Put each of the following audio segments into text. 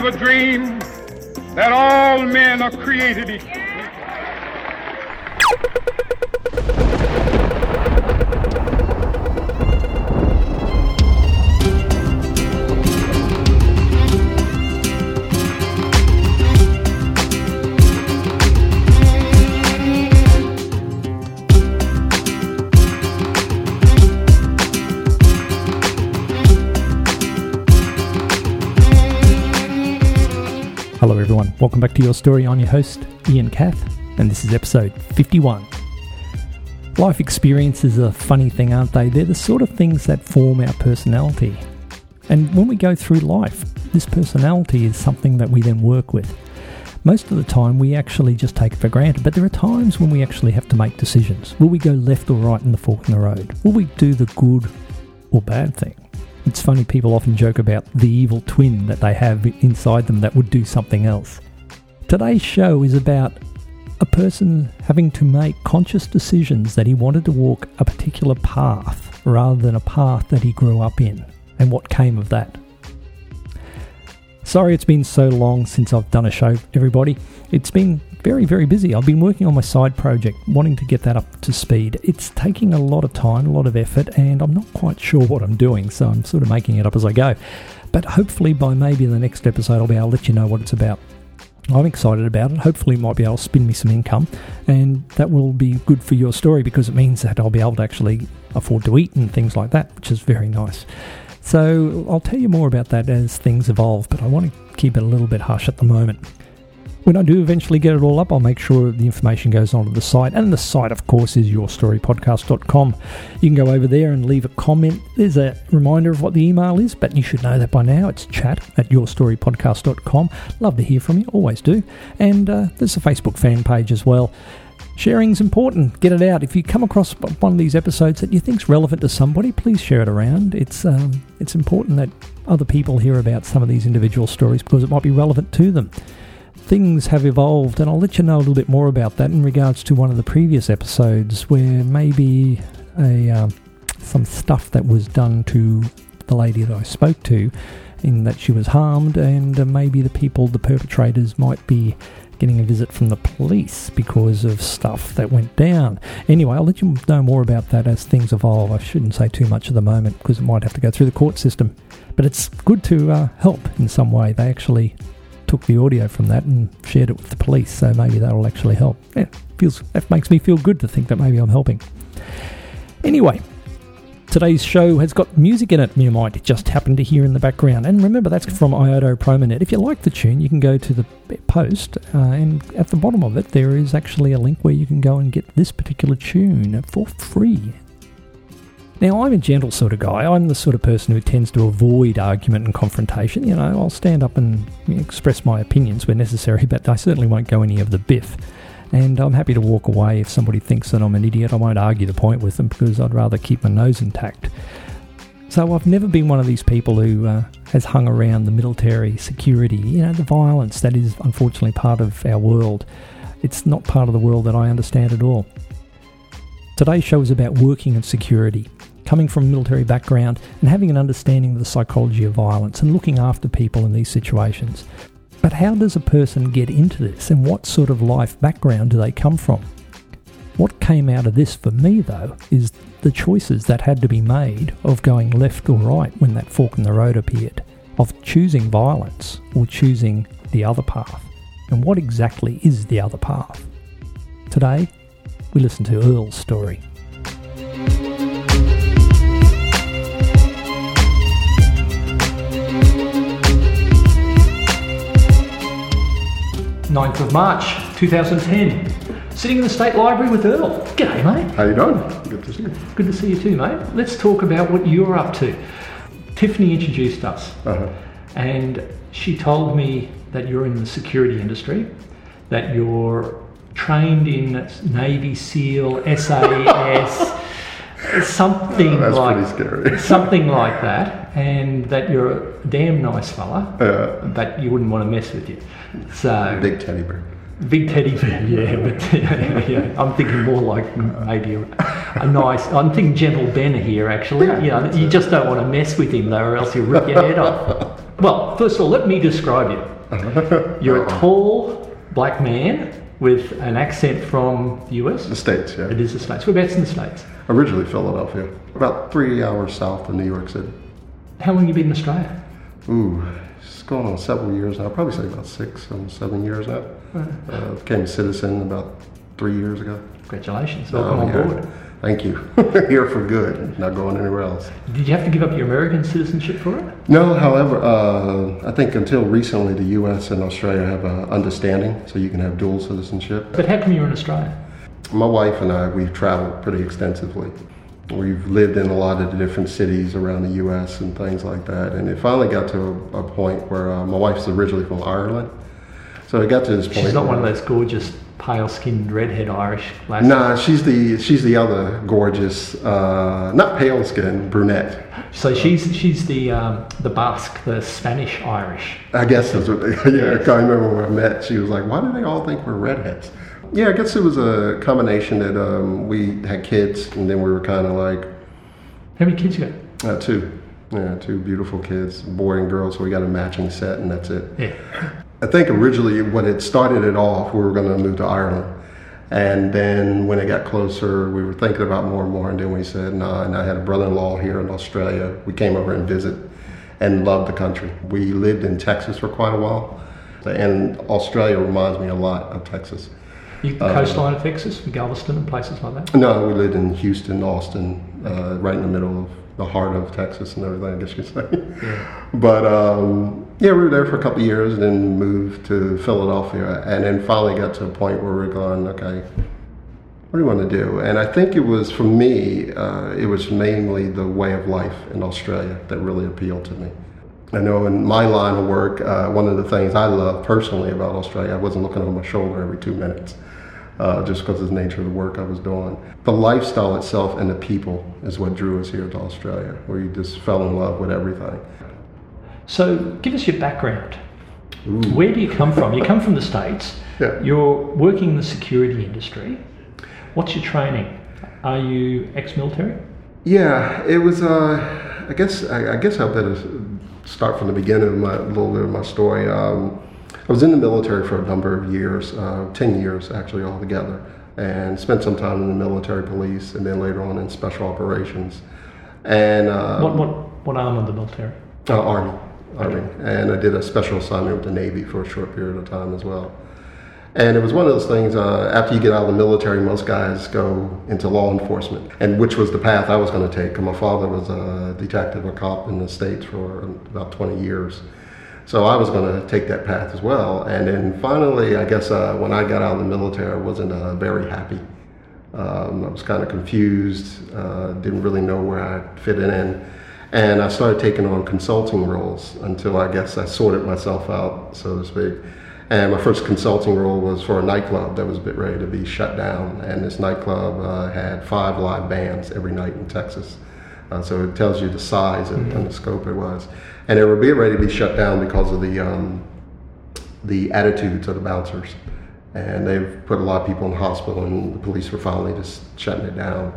have a dream that all men are created equal. Welcome back to Your Story. I'm your host, Ian Cath, and this is episode 51. Life experiences are a funny thing, aren't they? They're the sort of things that form our personality. And when we go through life, this personality is something that we then work with. Most of the time, we actually just take it for granted, but there are times when we actually have to make decisions. Will we go left or right in the fork in the road? Will we do the good or bad thing? It's funny, people often joke about the evil twin that they have inside them that would do something else. Today's show is about a person having to make conscious decisions that he wanted to walk a particular path rather than a path that he grew up in, and what came of that. Sorry it's been so long since I've done a show, everybody. It's been very, very busy. I've been working on my side project, wanting to get that up to speed. It's taking a lot of time, a lot of effort, and I'm not quite sure what I'm doing, so I'm sort of making it up as I go. But hopefully, by maybe the next episode, I'll be able to let you know what it's about. I'm excited about it. Hopefully, it might be able to spin me some income, and that will be good for your story because it means that I'll be able to actually afford to eat and things like that, which is very nice. So, I'll tell you more about that as things evolve, but I want to keep it a little bit hush at the moment. When I do eventually get it all up, I'll make sure the information goes onto the site. And the site, of course, is yourstorypodcast.com. You can go over there and leave a comment. There's a reminder of what the email is, but you should know that by now. It's chat at yourstorypodcast.com. Love to hear from you, always do. And uh, there's a Facebook fan page as well. Sharing's important. Get it out. If you come across one of these episodes that you think's relevant to somebody, please share it around. It's um, it's important that other people hear about some of these individual stories because it might be relevant to them things have evolved, and I'll let you know a little bit more about that in regards to one of the previous episodes where maybe a um, some stuff that was done to the lady that I spoke to, in that she was harmed, and uh, maybe the people, the perpetrators, might be getting a visit from the police because of stuff that went down. Anyway, I'll let you know more about that as things evolve. I shouldn't say too much at the moment because it might have to go through the court system. But it's good to uh, help in some way. They actually took the audio from that and shared it with the police. So maybe that'll actually help. Yeah, feels that makes me feel good to think that maybe I'm helping. Anyway, today's show has got music in it. You might just happen to hear in the background. And remember, that's from Iodo Promonet. If you like the tune, you can go to the post, uh, and at the bottom of it, there is actually a link where you can go and get this particular tune for free. Now, I'm a gentle sort of guy. I'm the sort of person who tends to avoid argument and confrontation. You know, I'll stand up and express my opinions where necessary, but I certainly won't go any of the biff. And I'm happy to walk away if somebody thinks that I'm an idiot. I won't argue the point with them because I'd rather keep my nose intact. So I've never been one of these people who uh, has hung around the military, security, you know, the violence that is unfortunately part of our world. It's not part of the world that I understand at all. Today's show is about working in security coming from a military background and having an understanding of the psychology of violence and looking after people in these situations. But how does a person get into this and what sort of life background do they come from? What came out of this for me, though, is the choices that had to be made of going left or right when that fork in the road appeared, of choosing violence or choosing the other path. And what exactly is the other path? Today, we listen to Earl's story. 9th of March 2010. Sitting in the State Library with Earl. G'day, mate. How you doing? Good to see you. Good to see you too, mate. Let's talk about what you're up to. Tiffany introduced us, uh-huh. and she told me that you're in the security industry, that you're trained in Navy SEAL, SAS, something oh, like something like that, and that you're a damn nice fella, uh, but you wouldn't want to mess with you. So big teddy bear. Big teddy bear, yeah, but yeah, I'm thinking more like maybe a, a, nice. I'm thinking gentle Ben here, actually. Yeah, you know, you just don't want to mess with him though, or else he'll rip your head off. Well, first of all, let me describe you. You're a uh-huh. tall black man with an accent from the US. The States, yeah. It is the States. Whereabouts in the States? Originally Philadelphia, about three hours south of New York City. How long have you been in Australia? Ooh, going on several years now. Probably say about six, or seven years now. Uh, became a citizen about three years ago. Congratulations. Welcome Oh, on yeah. board. Thank you. Here for good, not going anywhere else. Did you have to give up your American citizenship for it? No, however, uh, I think until recently the U.S. and Australia have an understanding, so you can have dual citizenship. But how come you're in Australia? My wife and I, we've traveled pretty extensively. We've lived in a lot of the different cities around the U.S. and things like that. And it finally got to a, a point where uh, my wife's originally from Ireland. So it got to this point. She's not one of those gorgeous, pale-skinned, redhead Irish lasses. Nah, she's the she's the other gorgeous, uh, not pale-skinned brunette. So she's she's the um, the Basque, the Spanish Irish. I guess that's what. They, yeah, I can't remember when I met. She was like, "Why do they all think we're redheads?" Yeah, I guess it was a combination that um, we had kids, and then we were kind of like How many kids you got? uh, two, yeah, two beautiful kids, boy and girl. So we got a matching set, and that's it. Yeah. I think originally when it started it off, we were going to move to Ireland. And then when it got closer, we were thinking about more and more. And then we said, no. And I had a brother in law here in Australia. We came over and visit and loved the country. We lived in Texas for quite a while. And Australia reminds me a lot of Texas. You, the coastline of Texas, Galveston, and places like that. No, we lived in Houston, Austin, uh, right in the middle of the heart of Texas and everything, I guess you could say. But um, yeah, we were there for a couple of years and then moved to Philadelphia and then finally got to a point where we we're going, okay, what do you want to do? And I think it was, for me, uh, it was mainly the way of life in Australia that really appealed to me. I know in my line of work, uh, one of the things I love personally about Australia, I wasn't looking over my shoulder every two minutes, uh, just because of the nature of the work I was doing. The lifestyle itself and the people is what drew us here to Australia, where you just fell in love with everything. So give us your background. Where do you come from? You come from the States. Yeah. You're working in the security industry. What's your training? Are you ex-military? Yeah, it was. Uh, I guess. I, I guess I better start from the beginning of my a little bit of my story. Um, I was in the military for a number of years, uh, ten years actually altogether, and spent some time in the military police, and then later on in special operations, and uh, What what what arm of the military? uh, army, army, and I did a special assignment with the Navy for a short period of time as well. And it was one of those things. Uh, after you get out of the military, most guys go into law enforcement, and which was the path I was going to take. my father was a detective, a cop in the states for about 20 years, so I was going to take that path as well. And then finally, I guess uh, when I got out of the military, I wasn't uh, very happy. Um, I was kind of confused, uh, didn't really know where I fit in. And I started taking on consulting roles until I guess I sorted myself out, so to speak. And my first consulting role was for a nightclub that was a bit ready to be shut down. And this nightclub uh, had five live bands every night in Texas. Uh, so it tells you the size and, and the scope it was. And they were being ready to be shut down because of the um, the attitudes of the bouncers. And they've put a lot of people in the hospital, and the police were finally just shutting it down.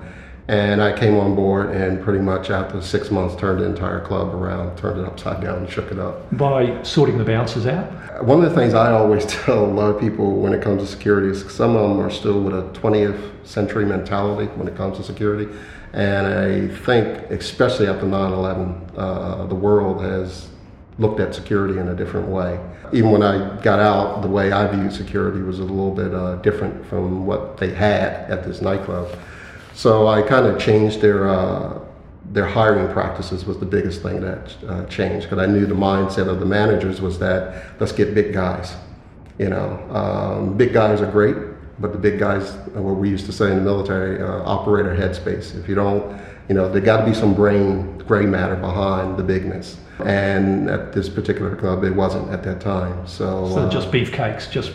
And I came on board, and pretty much after six months, turned the entire club around, turned it upside down, and shook it up. By sorting the bouncers out. One of the things I always tell a lot of people when it comes to security is some of them are still with a 20th century mentality when it comes to security. And I think, especially after 9 11, uh, the world has looked at security in a different way. Even when I got out, the way I viewed security was a little bit uh, different from what they had at this nightclub. So I kind of changed their uh, their hiring practices was the biggest thing that uh, changed because I knew the mindset of the managers was that let's get big guys. You know, um, big guys are great, but the big guys, uh, what we used to say in the military, uh, operator headspace. If you don't, you know, there got to be some brain gray matter behind the bigness. And at this particular club, it wasn't at that time. So, So uh, just beefcakes, just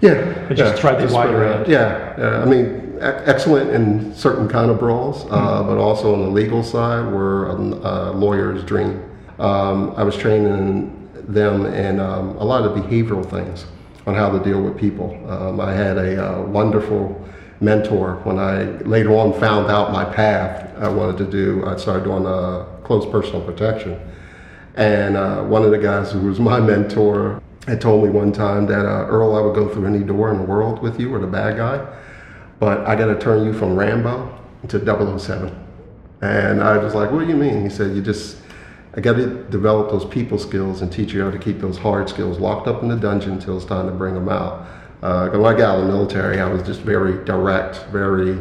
yeah, just yeah, throw their weight around. Yeah, yeah. I mean, excellent in certain kind of brawls, Mm-hmm. uh, but also on the legal side, were a, a lawyer's dream. Um, I was training them in um, a lot of behavioral things on how to deal with people. Um, I had a uh, wonderful mentor when I later on found out my path I wanted to do. I started doing uh, close personal protection. And uh, one of the guys who was my mentor had told me one time that uh, Earl, I would go through any door in the world with you or the bad guy, but I got to turn you from Rambo to 007. And I was like, what do you mean? He said, you just, I got to develop those people skills and teach you how to keep those hard skills locked up in the dungeon until it's time to bring them out. Uh, when I got out of the military, I was just very direct, very,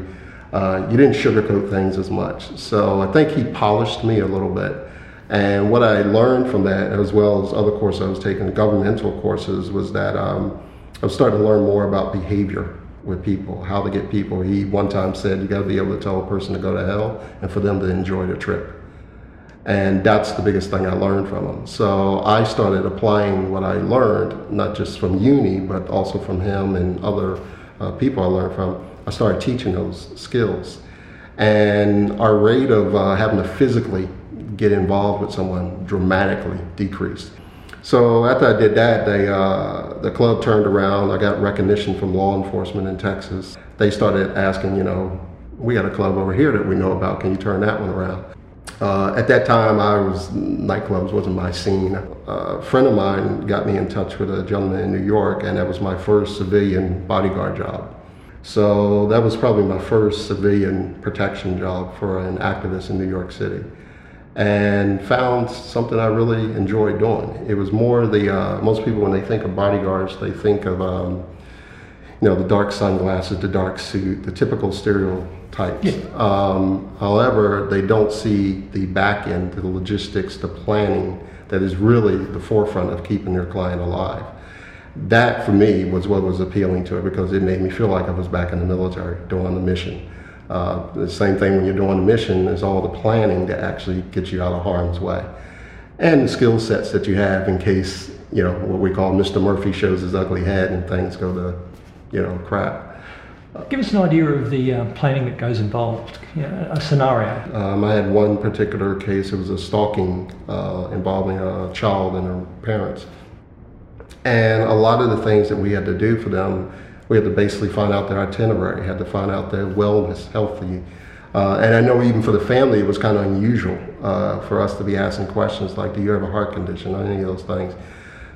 uh, you didn't sugarcoat things as much. So I think he polished me a little bit. And what I learned from that, as well as other courses I was taking, governmental courses, was that um, I was starting to learn more about behavior with people, how to get people. He one time said, you got to be able to tell a person to go to hell and for them to enjoy the trip. And that's the biggest thing I learned from him. So I started applying what I learned, not just from uni, but also from him and other uh, people I learned from. I started teaching those skills. And our rate of uh, having to physically get involved with someone dramatically decreased. So after I did that, they, uh, the club turned around. I got recognition from law enforcement in Texas. They started asking, you know, we got a club over here that we know about. Can you turn that one around? Uh, at that time, I was nightclubs wasn't my scene. A friend of mine got me in touch with a gentleman in New York, and that was my first civilian bodyguard job. So that was probably my first civilian protection job for an activist in New York City and found something I really enjoyed doing. It was more the uh, most people when they think of bodyguards, they think of um, you know the dark sunglasses, the dark suit, the typical stereotypes. Yeah. Um, however, they don't see the back end, the logistics, the planning that is really the forefront of keeping their client alive. That for me was what was appealing to it because it made me feel like I was back in the military doing the mission. Uh, the same thing when you're doing a mission is all the planning to actually get you out of harm's way. And the skill sets that you have in case, you know, what we call Mr. Murphy shows his ugly head and things go to, you know, crap. Give us an idea of the uh, planning that goes involved, you know, a scenario. Um, I had one particular case, it was a stalking uh, involving a child and her parents. And a lot of the things that we had to do for them we had to basically find out their itinerary, had to find out their wellness, healthy. Uh, and I know even for the family, it was kind of unusual uh, for us to be asking questions like, do you have a heart condition or any of those things?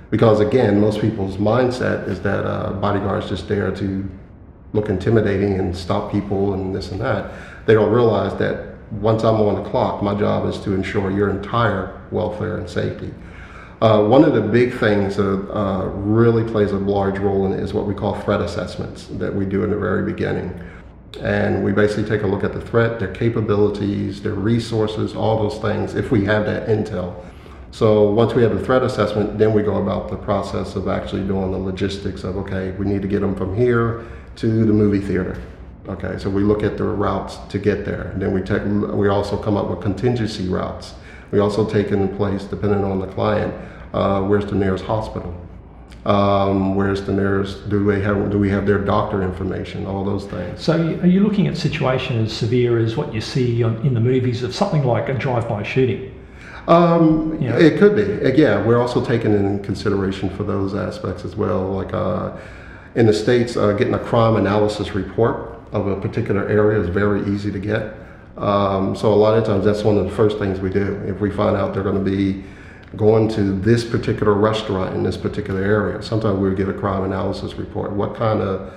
Because again, most people's mindset is that uh, bodyguards just there to look intimidating and stop people and this and that. They don't realize that once I'm on the clock, my job is to ensure your entire welfare and safety. Uh, one of the big things that uh, really plays a large role in is what we call threat assessments that we do in the very beginning. And we basically take a look at the threat, their capabilities, their resources, all those things, if we have that intel. So once we have the threat assessment, then we go about the process of actually doing the logistics of, okay, we need to get them from here to the movie theater. Okay, so we look at the routes to get there. And then we, take, we also come up with contingency routes we also take in place, depending on the client, uh, where's the nearest hospital? Um, where's the nearest? Do we have do we have their doctor information? All those things. So, are you looking at situation as severe as what you see on, in the movies of something like a drive-by shooting? Um, you know? It could be. Yeah, we're also taking in consideration for those aspects as well. Like uh, in the states, uh, getting a crime analysis report of a particular area is very easy to get. Um, so a lot of times that's one of the first things we do. If we find out they're going to be going to this particular restaurant in this particular area, sometimes we get a crime analysis report. What kind of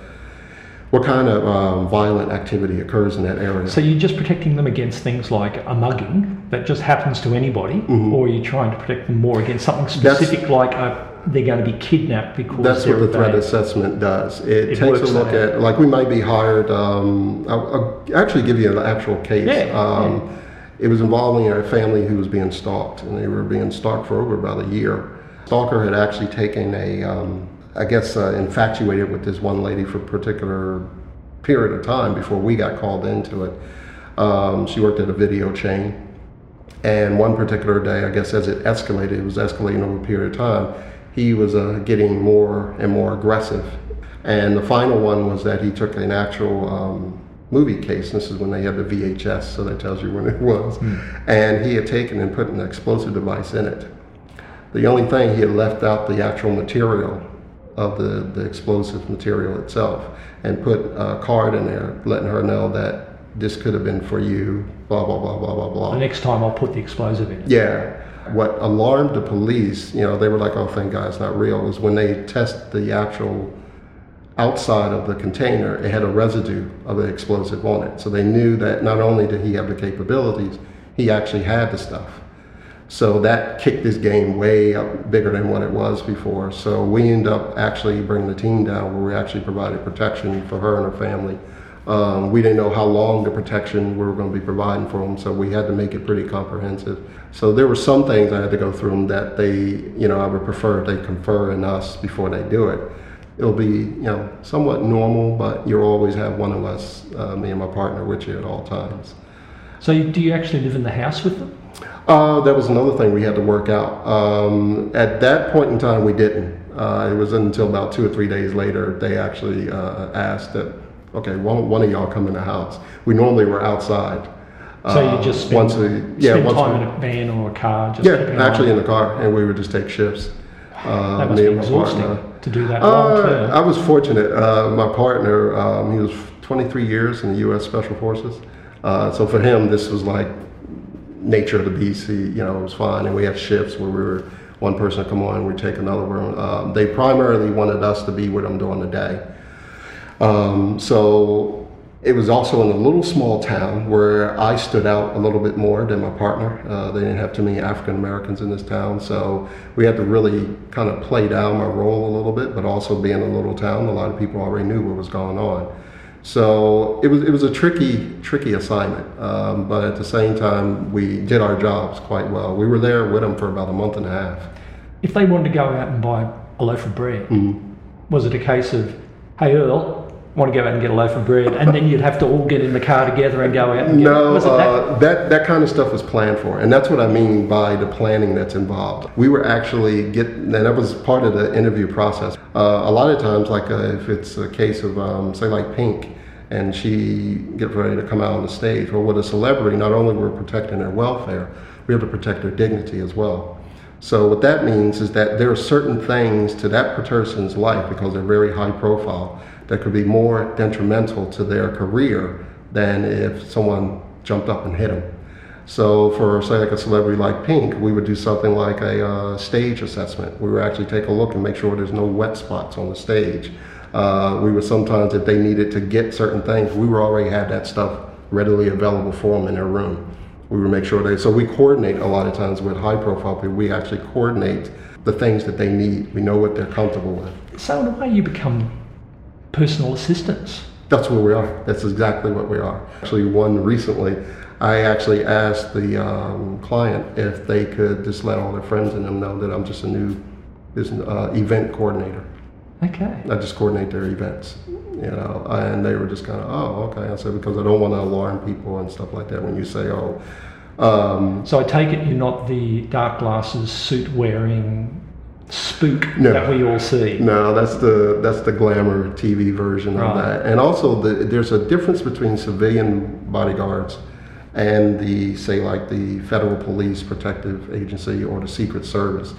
what kind of um, violent activity occurs in that area? So you're just protecting them against things like a mugging that just happens to anybody, mm-hmm. or you're trying to protect them more against something specific that's, like a they're going to be kidnapped because that's what the threat assessment does. It, it takes a look at like we might be hired. Um, I'll, I'll, actually give you an actual case. Yeah, um, yeah. It was involving a family who was being stalked, and they were being stalked for over about a year. Stalker had actually taken a, um, I guess, uh, infatuated with this one lady for a particular period of time before we got called into it. Um, she worked at a video chain. And one particular day, I guess as it escalated, it was escalating over a period of time he was uh, getting more and more aggressive. And the final one was that he took an actual um, movie case. This is when they had the VHS, so that tells you when it was. Mm. And he had taken and put an explosive device in it. The only thing he had left out the actual material of the, the explosive material itself and put a card in there letting her know that this could have been for you, blah, blah, blah, blah, blah, blah. The next time I'll put the explosive in it. Yeah. What alarmed the police, you know, they were like, "Oh, thank God, it's not real," was when they test the actual outside of the container, it had a residue of the explosive on it. So they knew that not only did he have the capabilities, he actually had the stuff. So that kicked his game way up bigger than what it was before. So we end up actually bringing the team down where we actually provided protection for her and her family. Um, we didn't know how long the protection we were going to be providing for them, so we had to make it pretty comprehensive. So there were some things I had to go through them that they, you know, I would prefer if they confer in us before they do it. It'll be, you know, somewhat normal, but you'll always have one of us, uh, me and my partner, with you at all times. So, do you actually live in the house with them? Uh, that was another thing we had to work out. Um, at that point in time, we didn't. Uh, it was until about two or three days later they actually uh, asked that, okay, one, one of y'all come in the house. We normally were outside. So you just Uh, spend, once a, yeah, spend once time in a van or a car? Just yeah, actually in the car, and we would just take shifts. Uh, That must be exhausting to do that long Uh, term. I was fortunate. Uh, my partner, um, he was 23 years in the U.S. Special Forces. Uh, so for him, this was like nature of the beast. He, you know, it was fine. And we had shifts where we were one person would come on, we'd take another one. Um, they primarily wanted us to be with them during the day. Um, so it was also in a little small town where I stood out a little bit more than my partner. Uh, they didn't have too many African Americans in this town, so we had to really kind of play down my role a little bit. But also being a little town, a lot of people already knew what was going on. So it was it was a tricky tricky assignment, um, but at the same time we did our jobs quite well. We were there with them for about a month and a half. If they wanted to go out and buy a loaf of bread, Mm-hmm. was it a case of, hey Earl, want to go out and get a loaf of bread, and then you'd have to all get in the car together and go out and get No, it that? uh, that that kind of stuff was planned for, and that's what I mean by the planning that's involved. We were actually get, and that was part of the interview process. Uh, a lot of times, like uh, if it's a case of um, say like Pink, and she gets ready to come out on the stage, or with a celebrity, not only we're protecting their welfare, we have to protect their dignity as well. So what that means is that there are certain things to that person's life because they're very high profile that could be more detrimental to their career than if someone jumped up and hit them. So for say like a celebrity like Pink, we would do something like a uh, stage assessment. We would actually take a look and make sure there's no wet spots on the stage. Uh, we would sometimes, if they needed to get certain things, we would already have that stuff readily available for them in their room. We would make sure they, so we coordinate a lot of times with high profile people. We actually coordinate the things that they need. We know what they're comfortable with. So in a way, you become personal assistants. That's where we are. That's exactly what we are. Actually, one recently, I actually asked the um, client if they could just let all their friends and them know that I'm just a new business uh, event coordinator. Okay. I just coordinate their events, you know. And they were just kind of, oh, okay. I said because I don't want to alarm people and stuff like that. When you say, oh, um, So I take it you're not the dark glasses, suit wearing spook No. that we all see. No, that's the that's the glamour TV version of that. And also, the, there's a difference between civilian bodyguards and the say like the federal police protective agency or the Secret Service.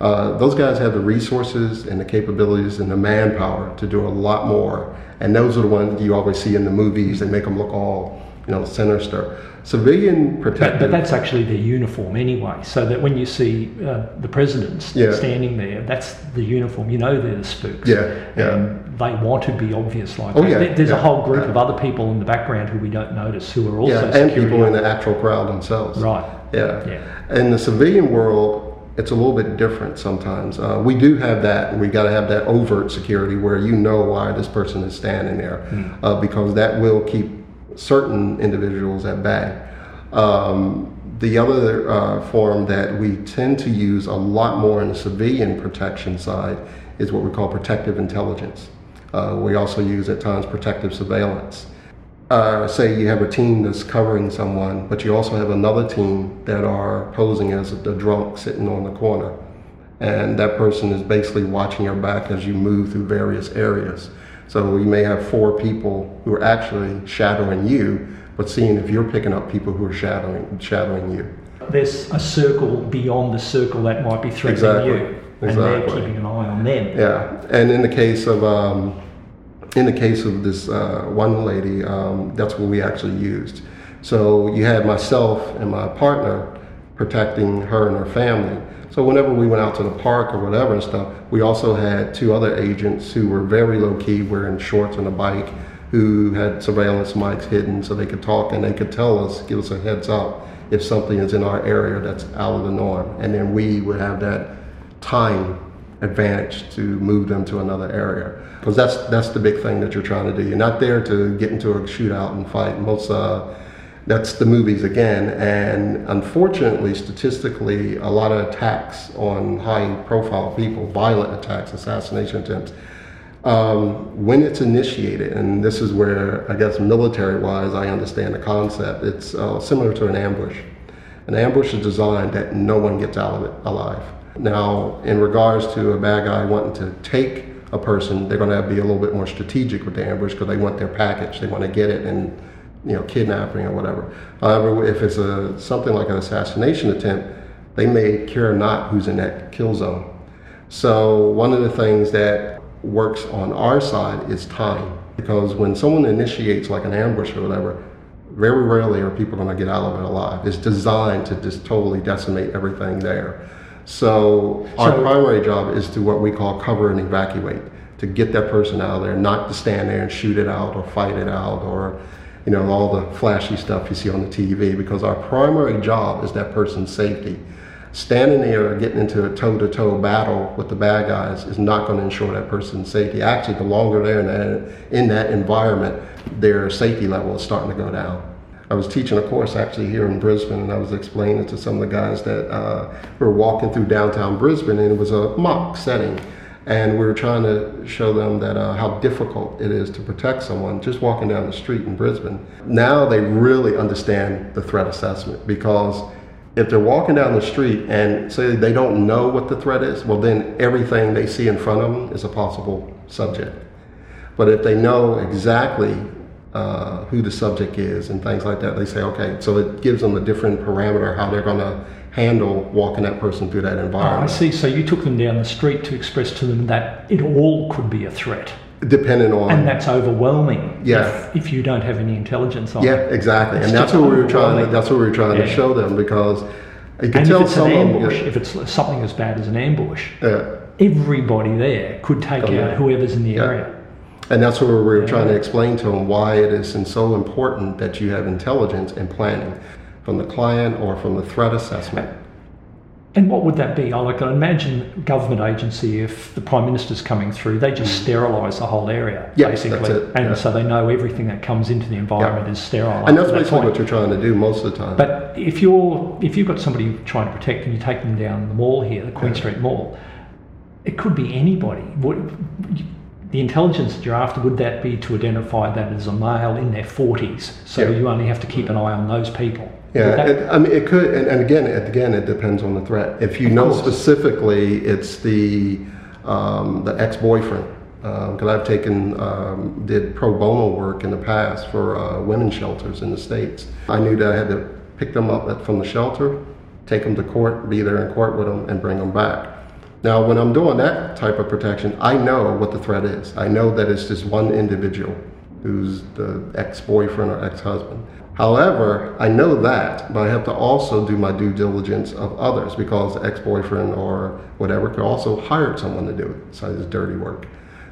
Uh, those guys have the resources and the capabilities and the manpower to do a lot more. And those are the ones you always see in the movies. They make them look all you know sinister. Civilian But, protective. but that's actually their uniform anyway. So that when you see uh, the presidents Yeah. standing there, that's the uniform. You know they're the spooks. Yeah, yeah. And they want to be obvious like Oh, that. yeah, There- There's yeah, a whole group of other people in the background who we don't notice who are also yeah, and security people in the actual crowd themselves. Right. Yeah. Yeah. In the civilian world, it's a little bit different sometimes. Uh, we do have that, and we got to have that overt security where you know why this person is standing there, uh, because that will keep certain individuals at bay. Um, the other uh, form that we tend to use a lot more in the civilian protection side is what we call protective intelligence. Uh, we also use at times protective surveillance uh, say you have a team that's covering someone, but you also have another team that are posing as the drunk sitting on the corner. And that person is basically watching your back as you move through various areas. So you may have four people who are actually shadowing you, but seeing if you're picking up people who are shadowing, shadowing you. There's a circle beyond the circle that might be threatening Exactly. you. And they're keeping an eye on them. Yeah, and in the case of um, in the case of this uh, one lady, um, that's what we actually used. So you had myself and my partner protecting her and her family. So whenever we went out to the park or whatever and stuff, we also had two other agents who were very low key, wearing shorts on a bike, who had surveillance mics hidden so they could talk and they could tell us, give us a heads up if something is in our area that's out of the norm. And then we would have that time advantage to move them to another area. Because that's that's the big thing that you're trying to do. You're not there to get into a shootout and fight. Most uh, that's the movies again. And unfortunately, statistically, a lot of attacks on high profile people, violent attacks, assassination attempts, um, when it's initiated, and this is where I guess military wise I understand the concept, it's uh, similar to an ambush. An ambush is designed that no one gets out of it alive. Now, in regards to a bad guy wanting to take a person, they're going to be a little bit more strategic with the ambush because they want their package, they want to get it and you know kidnapping or whatever. However, if it's a something like an assassination attempt, they may care not who's in that kill zone. So one of the things that works on our side is time because when someone initiates like an ambush or whatever, very rarely are people going to get out of it alive. It's designed to just totally decimate everything there. So, our so, primary job is to what we call cover and evacuate, to get that person out of there, not to stand there and shoot it out or fight it out or you know all the flashy stuff you see on the TV because our primary job is that person's safety. Standing there getting into a toe-to-toe battle with the bad guys is not going to ensure that person's safety. Actually, the longer they're in that, in that environment, their safety level is starting to go down. I was teaching a course actually here in Brisbane, and I was explaining to some of the guys that uh, were walking through downtown Brisbane, and it was a mock setting, and we were trying to show them that uh, how difficult it is to protect someone just walking down the street in Brisbane. Now they really understand the threat assessment because if they're walking down the street and say they don't know what the threat is, well then everything they see in front of them is a possible subject. But if they know exactly uh, who the subject is and things like that. They say, okay, so it gives them a different parameter how they're going to handle walking that person through that ah, environment. Oh, I see. So you took them down the street to express to them that it all could be a threat. Depending on, and that's overwhelming. Yeah. If, if you don't have any intelligence on yeah, it. exactly. It's and that's what we were trying. To, that's what we were trying yeah. to show them because you can and tell if it's an ambush, yeah. if it's something as bad as an ambush, yeah. everybody there could take oh, out whoever's in the area. And that's what we were yeah. trying to explain to them why it is and so important that you have intelligence and planning from the client or from the threat assessment. And what would that be? I like I imagine government agency if the prime minister's coming through, they just sterilise the whole area, yeah, basically, and yeah. so they know everything that comes into the environment yeah. is sterile. And that's basically what you're trying to do most of the time. But if you're if you've got somebody trying to protect and you take them down the mall here, the Queen Street Mall, it could be anybody. The intelligence that you're after, would that be to identify that as a male in their 40s? So yeah. you only have to keep an eye on those people. Yeah, it, I mean, it could, and, and, again, again, it depends on the threat. If you know course. specifically, it's the um, the ex-boyfriend, because um, I've taken um, did pro bono work in the past for uh, women's shelters in the states. I knew that I had to pick them up at, from the shelter, take them to court, be there in court with them, and bring them back. Now, when I'm doing that type of protection, I know what the threat is. I know that it's just one individual who's the ex boyfriend or ex husband. However, I know that, but I have to also do my due diligence of others because ex boyfriend or whatever could also hire someone to do it. So it's dirty work.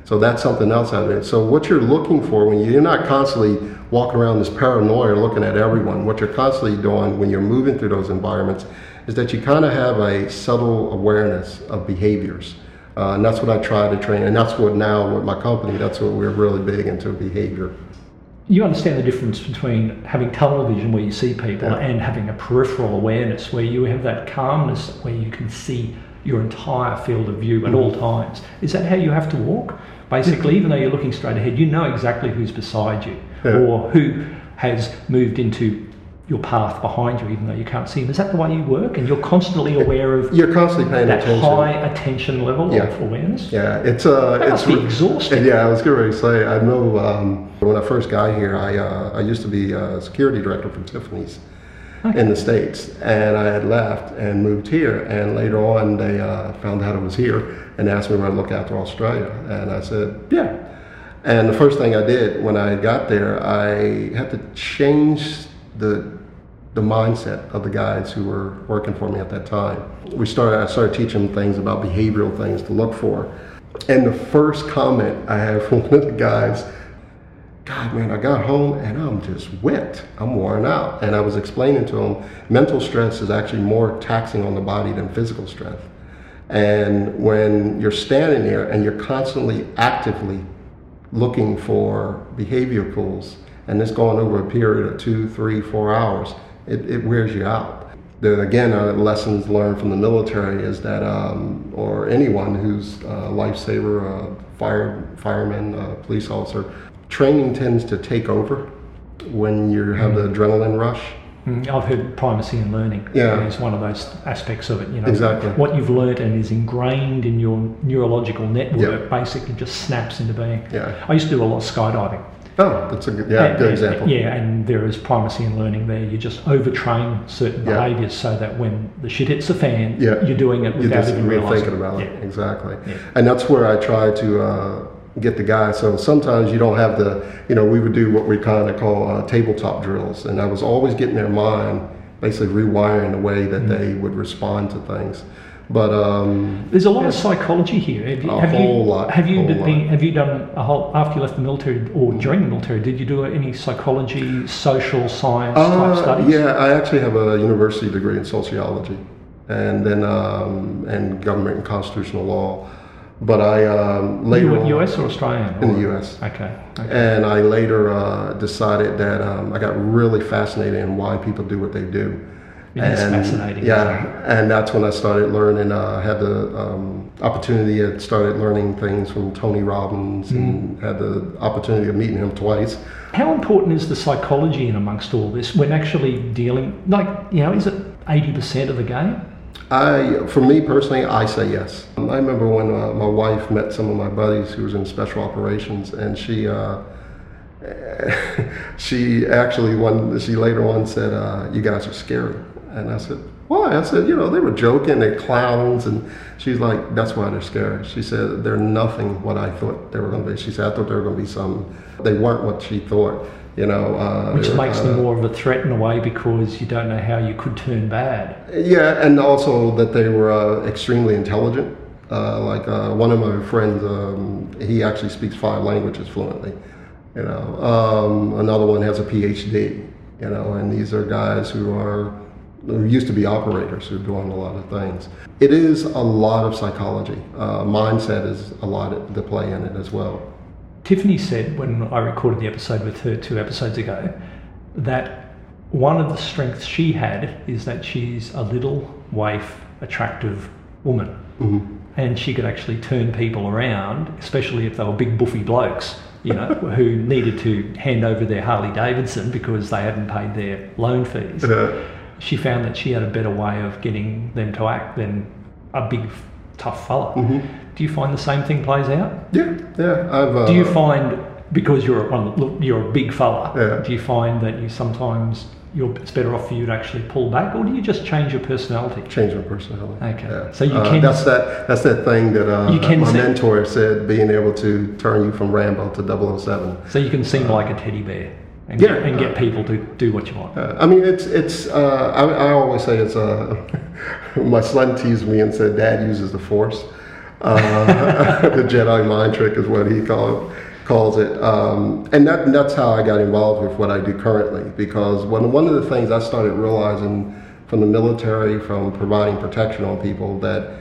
So that's something else out there. So what you're looking for when you're not constantly walking around this paranoia looking at everyone, what you're constantly doing when you're moving through those environments is that you kind of have a subtle awareness of behaviors. Uh, and that's what I try to train. And that's what now with my company, that's what we're really big into behavior. You understand the difference between having tunnel vision where you see people yeah. and having a peripheral awareness where you have that calmness where you can see your entire field of view at mm-hmm. all times. Is that how you have to walk? Basically, even though you're looking straight ahead, you know exactly who's beside you yeah. or who has moved into your path behind you, even though you can't see them. Is that the way you work? And you're constantly aware of you're constantly paying that attention. high attention level yeah. of awareness. Yeah, it's uh, that it's be exhausting. Yeah, I was going to say. I know um, when I first got here, I uh, I used to be a security director for Tiffany's. Okay. In the states, and I had left and moved here. And later on, they uh, found out I was here and asked me would I look after Australia. And I said, "Yeah." And the first thing I did when I got there, I had to change the the mindset of the guys who were working for me at that time. We started, I started teaching them things about behavioral things to look for. And the first comment I had from one of the guys, God, man, I got home and I'm just wet. I'm worn out. And I was explaining to him, mental stress is actually more taxing on the body than physical stress. And when you're standing there and you're constantly actively looking for behavior pools, and it's going over a period of two, three, four hours, it, it wears you out. The, again, uh, lessons learned from the military is that, um, or anyone who's a lifesaver, a fire, fireman, a police officer, training tends to take over when you have the adrenaline rush. Mm, I've heard primacy and learning Yeah. is one of those aspects of it. You know, Exactly. what you've learnt and is ingrained in your neurological network Yeah. basically just snaps into being. Yeah. I used to do a lot of skydiving. Oh, that's a good, yeah, And- good example. Yeah, and there is primacy and learning there. You just overtrain certain Yeah. behaviours so that when the shit hits the fan, Yeah. you're doing it without even thinking about it. Yeah. Exactly. And that's where I try to uh, get the guy. So sometimes you don't have the, you know, we would do what we kind of call uh, tabletop drills. And I was always getting their mind basically rewiring the way that Mm-hmm. they would respond to things. But um, There's a lot of psychology here. Have you, A have whole you, lot, Have you whole been, lot. Mm. have you done a whole after you left the military or during the military? Did you do any psychology, social science type Uh, studies? Yeah, I actually have a university degree in sociology, and then um, and government and constitutional law. But I um, later You were US or Australian? in or- the U.S. Okay. okay. And I later uh, decided that um, I got really fascinated in why people do what they do. It is fascinating, Yeah, and that's when I started learning. Uh, had the um, opportunity. I started learning things from Tony Robbins, and Mm. had the opportunity of meeting him twice. How important is the psychology in amongst all this when actually dealing, like, you know, is it 80% of the game? I, for me personally, I say yes. I remember when uh, my wife met some of my buddies who was in special operations, and she, uh, she actually one, she later on said, uh, "You guys are scary," and I said, "Why?" I said, "You know, they were joking, they're clowns," and she's like, "That's why they're scary." She said, "They're nothing what I thought they were going to be." She said, "I thought they were going to be some. They weren't what she thought." You know, uh, Which makes kinda- them more of a threat in a way because you don't know how you could turn bad. Yeah, and also that they were uh, extremely intelligent. Uh, like uh, one of my friends, um, he actually speaks five languages fluently. You know, um, another one has a PhD. You know, and these are guys who are who used to be operators who are doing a lot of things. It is a lot of psychology. Uh, mindset is a lot to play in it as well. Tiffany said when I recorded the episode with her two episodes ago that one of the strengths she had is that she's a little waif, attractive woman. And she could actually turn people around, especially if they were big buffy blokes, you know, who needed to hand over their Harley Davidson because they hadn't paid their loan fees. Uh, She found that she had a better way of getting them to act than a big, tough fella. Do you find the same thing plays out? yeah, yeah. I've. Uh, Do you find because you're a, look, you're a big fella? Yeah. Do you find that you sometimes you're, it's better off for you to actually pull back, or do you just change your personality? change my personality. Okay. Yeah. So you Uh, can- That's that. That's that thing that uh, my mentor said. Being able to turn you from Rambo to 007. So you can seem like a teddy bear and, yeah, get, and get people to do what you want. Uh, I mean, it's it's. Uh, I, I always say it's. Uh, my son teased me and said, "Dad uses the Force." Uh, the Jedi mind trick is what he call, calls it, um, and that and that's how I got involved with what I do currently. Because when one of the things I started realizing from the military, from providing protection on people, that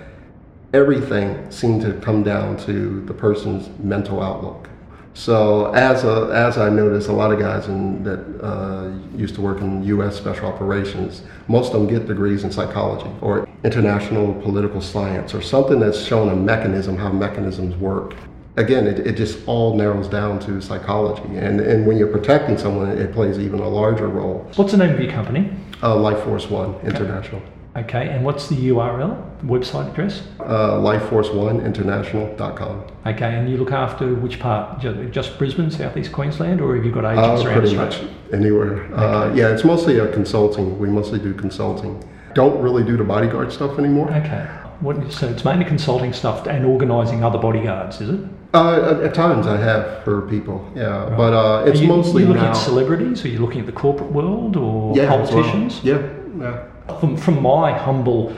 everything seemed to come down to the person's mental outlook. So as a, as I noticed, a lot of guys in, that uh, used to work in U.S. special operations, most of them get degrees in psychology or international political science or something that's shown a mechanism, how mechanisms work. Again, it, it just all narrows down to psychology, and and when you're protecting someone, it plays even a larger role. What's the name of your company? Uh, Life Force One International, Okay, and what's the URL, website address? uh, LifeForceOneInternational.com. Okay, and you look after which part? Just Brisbane, southeast Queensland, or have you got Uh, agents around pretty Australia? much anywhere. Uh, yeah, it's mostly a consulting. We mostly do consulting. Don't really do the bodyguard stuff anymore. Okay. What, so it's mainly consulting stuff and organising other bodyguards, is it? Uh, at, at times I have for people, yeah, but uh, it's Are you, mostly you looking now. at celebrities? Are you looking at the corporate world or yeah, as well. politicians? Yeah, yeah. From, from my humble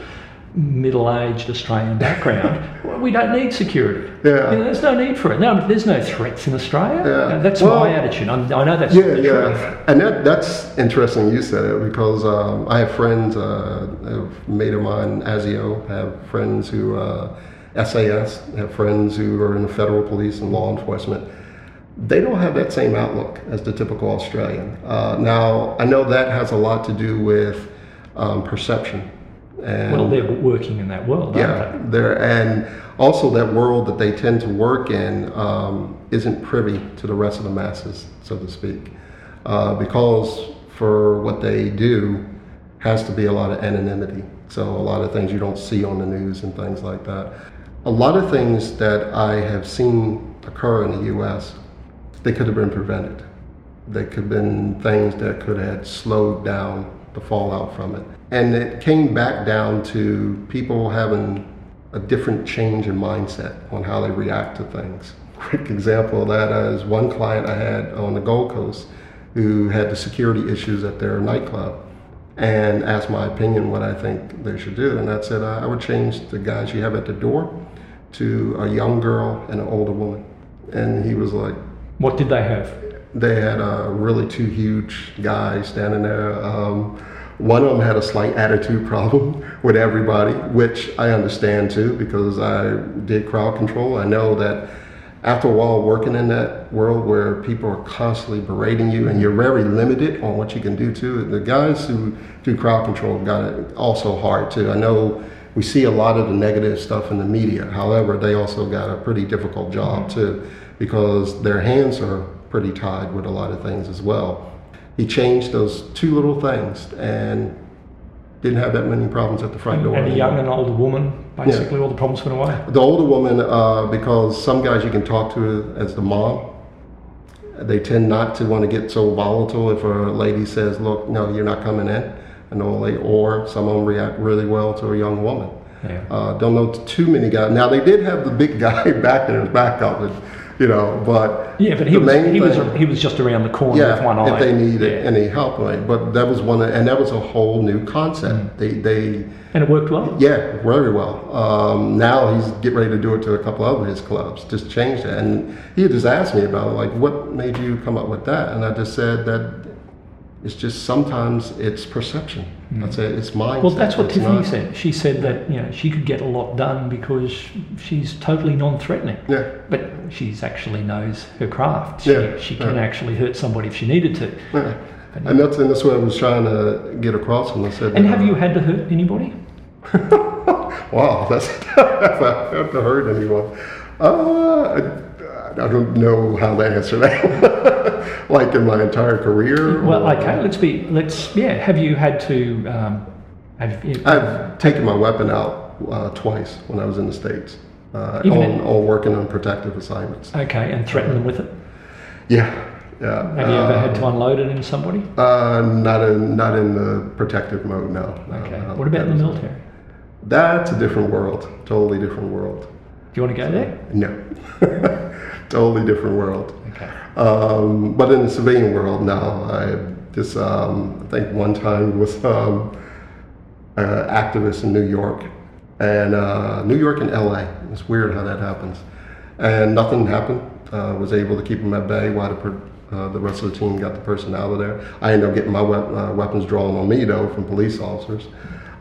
middle-aged Australian background, we don't need security. Yeah. You know, there's no need for it. No, there's no threats in Australia. Yeah. That's Well- my attitude. I'm, I know that's Yeah, the truth. yeah, and that that's interesting. You said it because um, I have friends, uh, a mate of mine, ASIO, have friends who uh, SAS, have friends who are in the federal police and law enforcement. They don't have that same outlook as the typical Australian. Uh, now, I know that has a lot to do with um, perception. And Well, they're working in that world, yeah, aren't there and also that world that they tend to work in um, isn't privy to the rest of the masses, so to speak, uh, because for what they do has to be a lot of anonymity. So a lot of things you don't see on the news and things like that. A lot of things that I have seen occur in the U.S. they could have been prevented. They could have been things that could have slowed down the fallout from it. And it came back down to people having a different change in mindset on how they react to things. Quick example of that is one client I had on the Gold Coast who had the security issues at their nightclub and asked my opinion what I think they should do. And I said I would change the guys you have at the door to a young girl and an older woman. And he was like, What did they have? They had uh, really two huge guys standing there. Um, one of them had a slight attitude problem with everybody, which I understand too because I did crowd control. I know that after a while working in that world where people are constantly berating you and you're very limited on what you can do too, the guys who do crowd control got it also hard too. I know we see a lot of the negative stuff in the media. However, they also got a pretty difficult job too because their hands are pretty tied with a lot of things as well. He changed those two little things and didn't have that many problems at the front door. And a young and older woman, basically all the problems went away. The older woman, uh, because some guys you can talk to as the mom, they tend not to want to get so volatile if a lady says, "Look, no, you're not coming in," and lady, or some of them react really well to a young woman. Yeah. Uh, don't know too many guys. Now they did have the big guy back there, his backup, and, you know, but Yeah, but he was he was he was just around the corner yeah, with one eye. if they needed Yeah. any help, right? But that was one, and that was a whole new concept. Mm. They they and it worked well. yeah, very well. Um, now he's getting ready to do it to a couple of his clubs, just change it, And he just asked me about it, like, what made you come up with that? And I just said that it's just sometimes it's perception. I said it's mindset. Mm. Well, that's what It's Tiffany not- said. She said that you know she could get a lot done because she's totally non-threatening. Yeah. But she's actually knows her craft. She, Yeah, she can yeah. actually hurt somebody if she needed to. Yeah. And that's and that's what I was trying to get across when I said. And that, have uh, you had to hurt anybody? Wow, that's if I haven't hurt anyone. Uh, I, don't know how to answer that. like in my entire career. Well, or- okay. Let's be. Let's yeah. Have you had to? Um, have you, I've taken my weapon out uh, twice when I was in the states, uh, on, in- on working on protective assignments. okay, and threaten them with it. Yeah, yeah. Have you ever had to unload it into somebody? Uh, not in not in the protective mode. No. Okay. no. What about in the military? That's a different world. Totally different world. Do you want to go there? No. totally different world. Okay. Um, but in the civilian world now, I just um, I think one time was um, an activist in New York, and uh, New York and LA. It's weird how that happens, and nothing happened. Uh, was able to keep them at bay while the, per- uh, the rest of the team got the person out of there. I ended up getting my uh, weapons drawn on me though from police officers.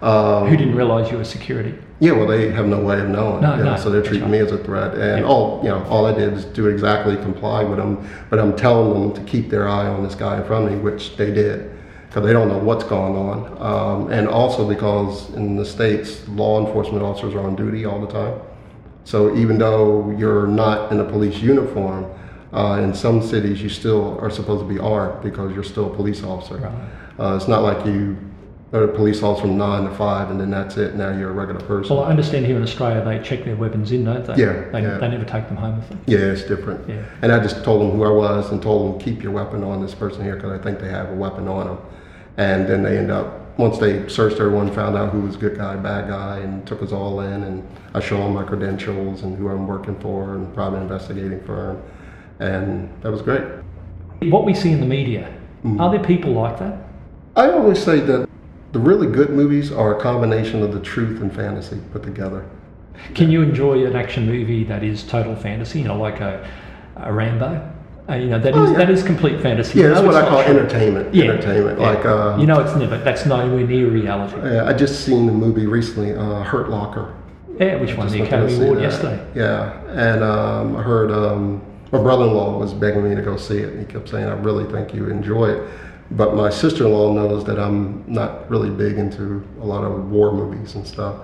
Um, Who didn't realise you were security? yeah, well, they have no way of knowing. No, know, no, so they're treating right. me as a threat, and Yeah. all you know, all I did is do exactly comply with them. But I'm telling them to keep their eye on this guy in front of me, which they did, because they don't know what's going on, um, and also because in the states, law enforcement officers are on duty all the time. So even though you're not in a police uniform, uh, in some cities you still are supposed to be armed because you're still a police officer. Uh, it's not like you a police officer from nine to five and then that's it. Now you're a regular person. Well, I understand here in Australia they check their weapons in, don't they? Yeah, They, yeah. they never take them home with them. Yeah, it's different. Yeah. And I just told them who I was and told them keep your weapon on this person here because I think they have a weapon on them. And then they end up once they searched everyone, found out who was good guy, bad guy, and took us all in. And I show them my credentials and who I'm working for and private investigating firm, and that was great. What we see in the media, mm-hmm. are there people like that? I always say that the really good movies are a combination of the truth and fantasy put together. Can you enjoy an action movie that is total fantasy, you know, like a, a Rambo? Uh, you know, that is Oh, yeah. that is complete fantasy. Yeah, that's what I call true. entertainment. Yeah, Entertainment, yeah. like uh, you know, it's never that's nowhere near reality. yeah, I just seen the movie recently, uh, Hurt Locker. Yeah, which won Just the went to go Academy Award that. yesterday. Yeah, and um, I heard um, my brother-in-law was begging me to go see it. He kept saying, "I really think you enjoy it," but my sister-in-law knows that I'm not really big into a lot of war movies and stuff.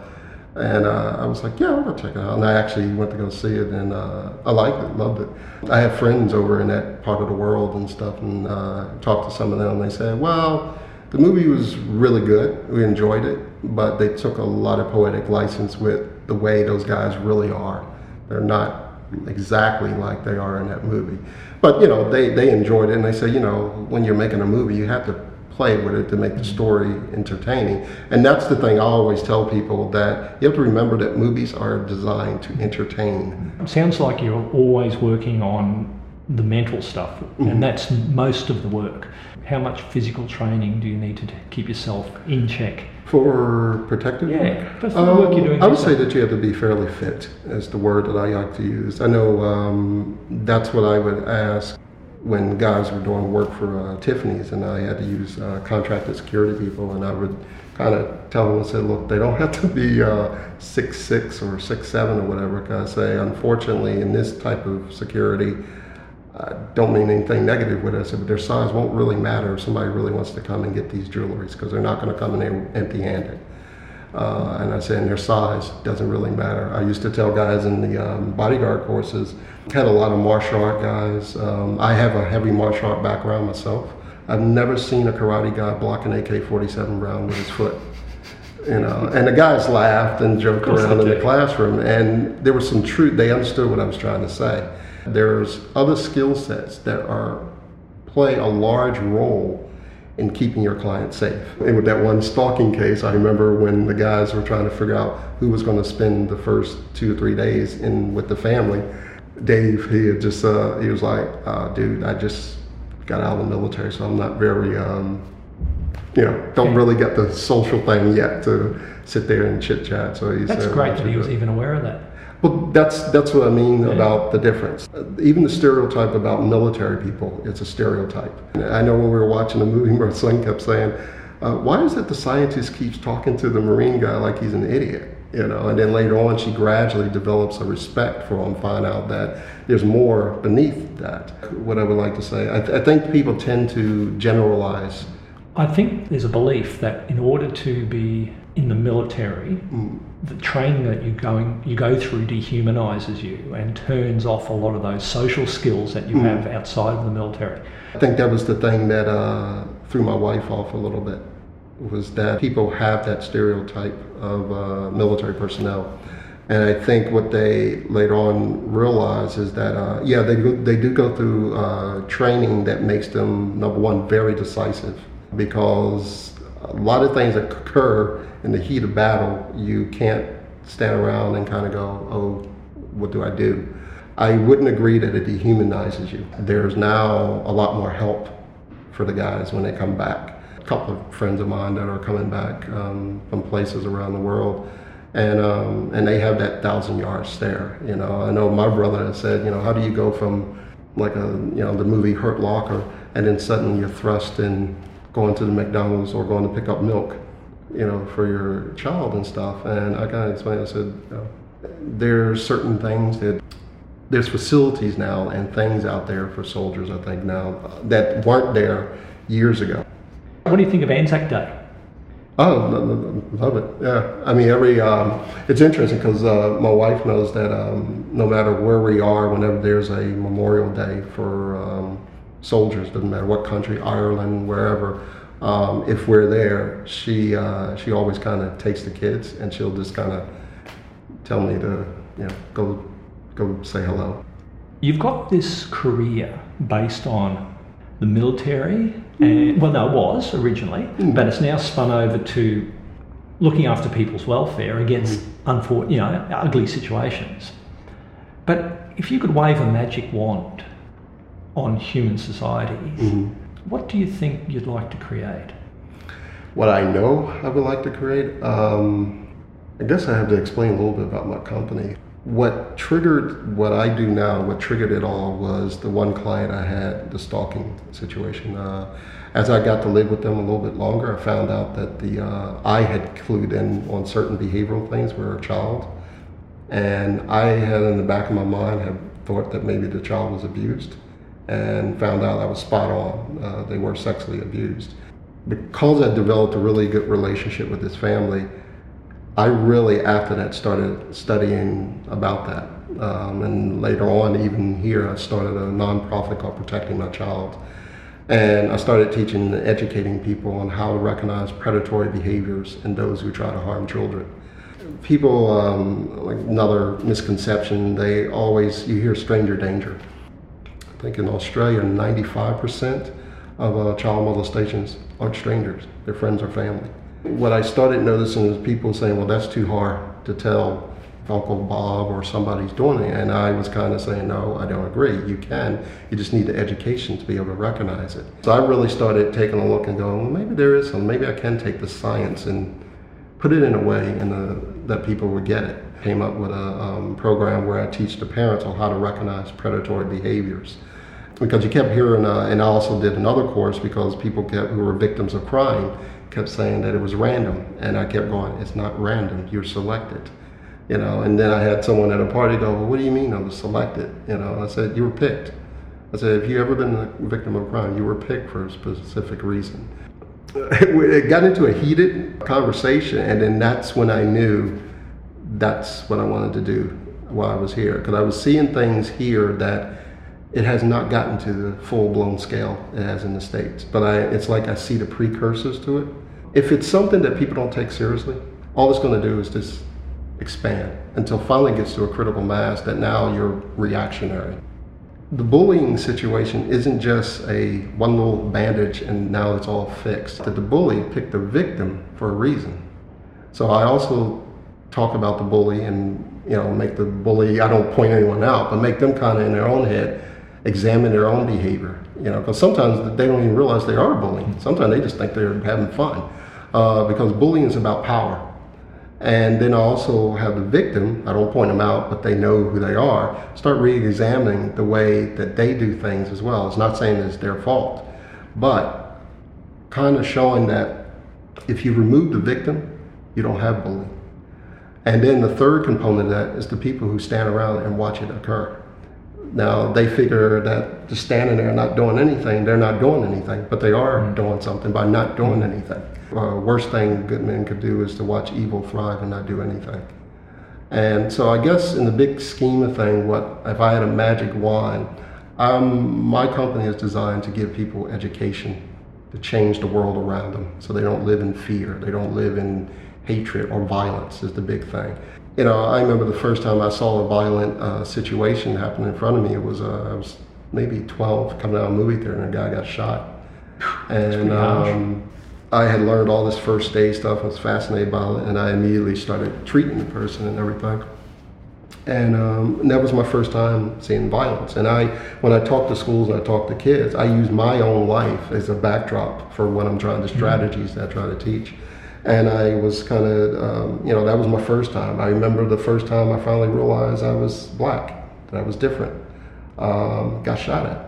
And uh, I was like, "Yeah, I'll go check it out." And I actually went to go see it, and uh, I liked it, loved it. I have friends over in that part of the world and stuff, and uh, talked to some of them. and They said, "Well." The movie was really good. We enjoyed it, but they took a lot of poetic license with the way those guys really are. They're not exactly like they are in that movie. But, you know, they, they enjoyed it and they say, you know, when you're making a movie, you have to play with it to make the story entertaining. And that's the thing I always tell people that you have to remember that movies are designed to entertain. Sounds like you're always working on the mental stuff, Mm-hmm. and that's most of the work. How much physical training do you need to keep yourself in check? For protective? Yeah, for the work you're doing. Um, I would say that you have to be fairly fit, is the word that I like to use. I know um, that's what I would ask when guys were doing work for uh, Tiffany's, and I had to use uh, contracted security people, and I would kind of tell them and say, look, they don't have to be uh, six six or six seven or whatever. Because I say, unfortunately, in this type of security, I don't mean anything negative with it. I said, but their size won't really matter if somebody really wants to come and get these jewelries because they're not going to come in empty-handed. Uh, and I said, and their size doesn't really matter. I used to tell guys in the um, bodyguard courses, had a lot of martial art guys. Um, I have a heavy martial art background myself. I've never seen a karate guy block an AK-47 round with his foot. You know, and the guys laughed and joked around in the classroom, and there was some truth. They understood what I was trying to say. There's other skill sets that are play a large role in keeping your client safe. And with that one stalking case, I remember when the guys were trying to figure out who was going to spend the first two or three days in with the family. Dave, he had just uh, he was like, uh, "Dude, I just got out of the military, so I'm not very." Um, you know, don't really get the social thing yet to sit there and chit chat. So he That's said, great that he was even aware of that. Well, that's that's what I mean about the difference. Even the stereotype about military people, it's a stereotype. I know when we were watching the movie, my son kept saying, uh, "Why is it the scientist keeps talking to the Marine guy like he's an idiot?" You know, and then later on, she gradually develops a respect for him, find out that there's more beneath that. What I would like to say, I, th- I think people tend to generalize. I think there's a belief that in order to be in the military, Mm. the training that you going you go through dehumanizes you and turns off a lot of those social skills that you Mm. have outside of the military. I think that was the thing that uh, threw my wife off a little bit was that people have that stereotype of uh, military personnel. And I think what they later on realize is that, uh, yeah, they, go, they do go through uh, training that makes them, number one, very decisive because a lot of things that occur in the heat of battle, you can't stand around and kind of go, oh, what do I do? I wouldn't agree that it dehumanizes you. There's now a lot more help for the guys when they come back. A couple of friends of mine that are coming back um, from places around the world, and um, and they have that thousand yard stare. You know, I know my brother said, you know, how do you go from like a you know the movie Hurt Locker, and then suddenly you're thrust in going to the McDonald's or going to pick up milk, you know, for your child and stuff. And I kind of explained. I said, you know, there's certain things that there's facilities now and things out there for soldiers, I think now that weren't there years ago. What do you think of Anzac Day? Oh, lo- lo- love it. Yeah, I mean, every um, it's interesting because uh, my wife knows that um, no matter where we are, whenever there's a Memorial Day for um, soldiers, doesn't matter what country, Ireland, wherever. Um, if we're there, she uh, she always kind of takes the kids and she'll just kind of tell me to you know go go say hello. You've got this career based on the military, and well, no, it was originally, but it's now spun over to looking after people's welfare against unfor- you know, ugly situations. But if you could wave a magic wand on human societies, what do you think you'd like to create? What I know I would like to create, um, I guess I have to explain a little bit about my company. What triggered what I do now, what triggered it all was the one client I had, the stalking situation. Uh, as I got to live with them a little bit longer, I found out that the uh, I had clued in on certain behavioral things with a child, and I had in the back of my mind had thought that maybe the child was abused, and found out I was spot on. Uh, they were sexually abused. Because I developed a really good relationship with this family, I really after that started studying about that. Um, and later on, even here, I started a nonprofit called Protecting My Child. And I started teaching and educating people on how to recognize predatory behaviors in those who try to harm children. People, um, like another misconception, they always, you hear stranger danger. I think in Australia, 95% of uh, child molestations aren't strangers, they're friends or family. What I started noticing is people saying, well, that's too hard to tell if Uncle Bob or somebody's doing it. And I was kind of saying, no, I don't agree. You can. You just need the education to be able to recognize it. So I really started taking a look and going, well, maybe there is some. Maybe I can take the science and put it in a way in the, that people would get it. Came up with a um, program where I teach the parents on how to recognize predatory behaviors. Because you kept hearing, uh, and I also did another course because people kept, who were victims of crime kept saying that it was random. And I kept going, it's not random, you're selected. You know, and then I had someone at a party go, well, what do you mean I was selected? You know, I said, you were picked. I said, have you ever been a victim of crime? You were picked for a specific reason. It got into a heated conversation, and then that's when I knew that's what I wanted to do while I was here. Because I was seeing things here that it has not gotten to the full blown scale it has in the States. But I, it's like I see the precursors to it. If it's something that people don't take seriously, all it's going to do is just expand until finally gets to a critical mass that now you're reactionary. The bullying situation isn't just a one little bandage and now it's all fixed. That the bully picked the victim for a reason. So I also talk about the bully and you know make the bully. I don't point anyone out, but make them kind of in their own head examine their own behavior. You know, because sometimes they don't even realize they are bullying. Sometimes they just think they're having fun uh, because bullying is about power. And then I also have the victim, I don't point them out, but they know who they are, start re examining the way that they do things as well. It's not saying it's their fault, but kind of showing that if you remove the victim, you don't have bullying. And then the third component of that is the people who stand around and watch it occur. Now they figure that just standing there not doing anything, they're not doing anything, but they are doing something by not doing anything. Uh, worst thing good men could do is to watch evil thrive and not do anything. And so I guess in the big scheme of thing, what if I had a magic wand? Um, my company is designed to give people education to change the world around them, so they don't live in fear, they don't live in hatred or violence is the big thing. You know, I remember the first time I saw a violent uh, situation happen in front of me. It was uh, I was maybe 12, coming out of a movie theater, and a guy got shot. And um, I had learned all this first aid stuff. I was fascinated by it, and I immediately started treating the person and everything. And, um, and that was my first time seeing violence. And I, when I talk to schools and I talk to kids, I use my own life as a backdrop for what I'm trying the strategies that I try to teach. And I was kind of, um, you know, that was my first time. I remember the first time I finally realized I was black, that I was different. Um, got shot at.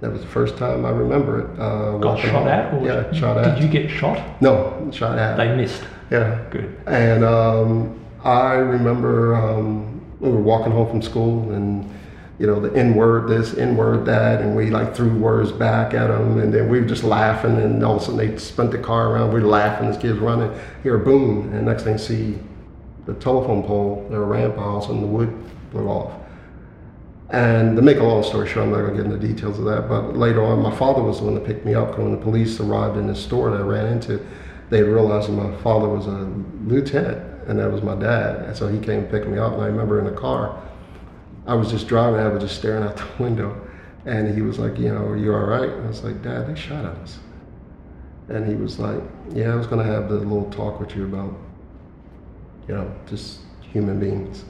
That was the first time I remember it. Uh, Got shot home. at? Or Yeah, shot at. Did you get shot? No, shot at. They missed. yeah. Good. And um, I remember um, we were walking home from school, and you know the N word this, N word that, and we like threw words back at them, and then we were just laughing, and all of a sudden they spun the car around. We were laughing, this kid's running. Hear a boom, and next thing you see the telephone pole, their ramp house, and the wood blew off. And to make a long story short, I'm not going to get into the details of that, but later on, my father was the one that picked me up. When the police arrived in this store that I ran into, they realized my father was a lieutenant, and that was my dad. And so he came and picked me up, and I remember in the car, I was just driving, I was just staring out the window, And he was like, you know, are you all right? And I was like, Dad, they shot at us. And he was like, yeah, I was going to have the little talk with you about, you know, just human beings.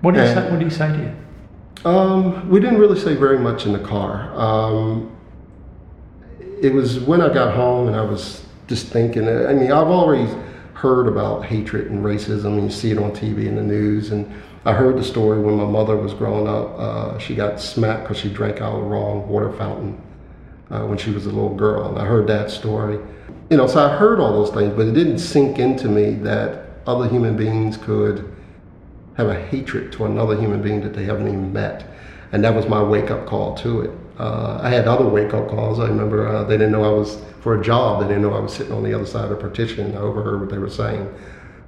What did, he say, what did he say to you? Um, we didn't really say very much in the car. Um, it was when I got home and I was just thinking. I mean, I've already heard about hatred and racism, and you see it on TV and the news. And I heard the story when my mother was growing up. Uh, she got smacked because she drank out of the wrong water fountain uh, when she was a little girl. And I heard that story. You know, so I heard all those things, but it didn't sink into me that other human beings could have a hatred to another human being that they haven't even met. And that was my wake up call to it. Uh, I had other wake up calls. I remember uh, they didn't know I was for a job. They didn't know I was sitting on the other side of the partition. I overheard what they were saying.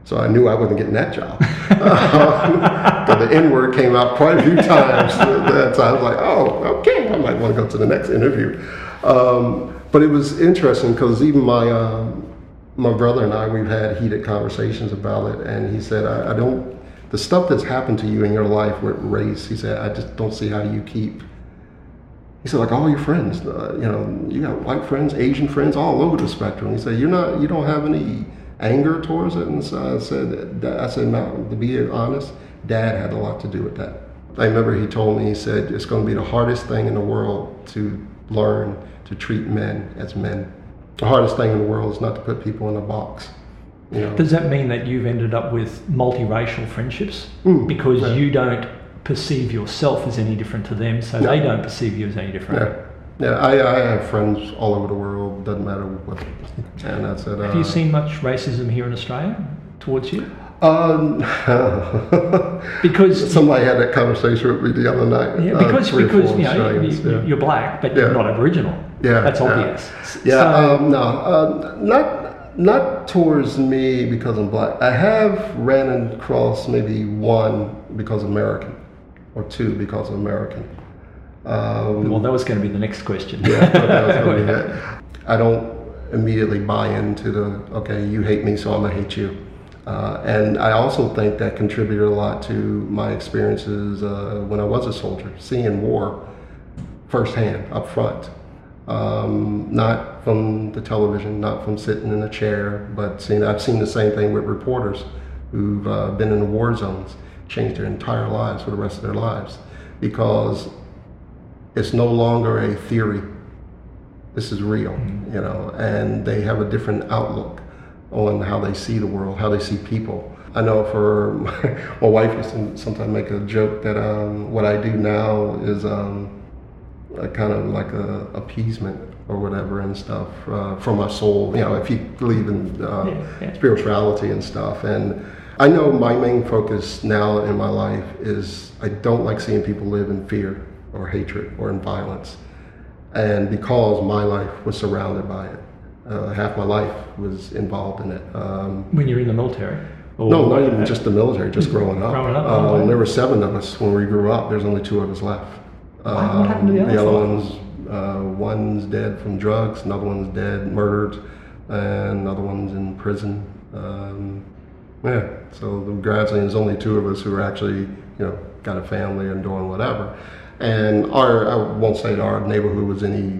So I knew I wasn't getting that job. but the N word came out quite a few times. That so I was like, oh, okay, I might want to go to the next interview. Um, but it was interesting because even my um, my brother and I, we've had heated conversations about it, and he said, I, I don't, the stuff that's happened to you in your life with race, he said, I just don't see how you keep. He said, like all your friends, uh, you know, you got white friends, Asian friends, all over the spectrum. He said, you're not, you don't have any anger towards it. And so I said, that- I said, Malcolm, to be honest, Dad had a lot to do with that. I remember he told me, he said, it's going to be the hardest thing in the world to learn to treat men as men. The hardest thing in the world is not to put people in a box. You know? Does that mean that you've ended up with multiracial friendships Mm, because yeah. you don't perceive yourself as any different to them, so they don't perceive you as any different? Yeah. I, I have friends all over the world. Doesn't matter what. And I said, uh, Have you seen much racism here in Australia towards you? Um, Because somebody had that conversation with me the other night. yeah, uh, because or because you know you, yeah. you're black, but Yeah. you're not Aboriginal. Yeah, that's obvious. Yeah, So- um, no, uh, not not towards me because I'm black. I have ran across maybe one because American, or two because of American. Um, well, that was going to be the next question. yeah, I that was. I don't immediately buy into the okay, you hate me, so I'm gonna hate you. Uh, and I also think that contributed a lot to my experiences uh, when I was a soldier, seeing war firsthand, up front. Um, not from the television, not from sitting in a chair, but seeing, I've seen the same thing with reporters who've uh, been in the war zones, changed their entire lives for the rest of their lives because it's no longer a theory. This is real, you know, and they have a different outlook on how they see the world, how they see people. I know for my, my wife used to sometimes make a joke that um, what I do now is um, a kind of like a appeasement or whatever and stuff uh, for my soul. You know, if you believe in uh, Yeah, yeah. spirituality and stuff. And I know my main focus now in my life is I don't like seeing people live in fear or hatred or in violence. And because my life was surrounded by it, uh, half my life was involved in it. Um, when you're in the military. Or no, not even just the military, just growing up. Growing up, Um, there were seven of us when we grew up. There's only two of us left. Wow, what happened to the other five? ones, uh, one's dead from drugs, another one's dead, murdered, and another one's in prison. Um, yeah, so the gradually there's only two of us who are actually, you know, got a family and doing whatever. And our, I won't say that our neighborhood was any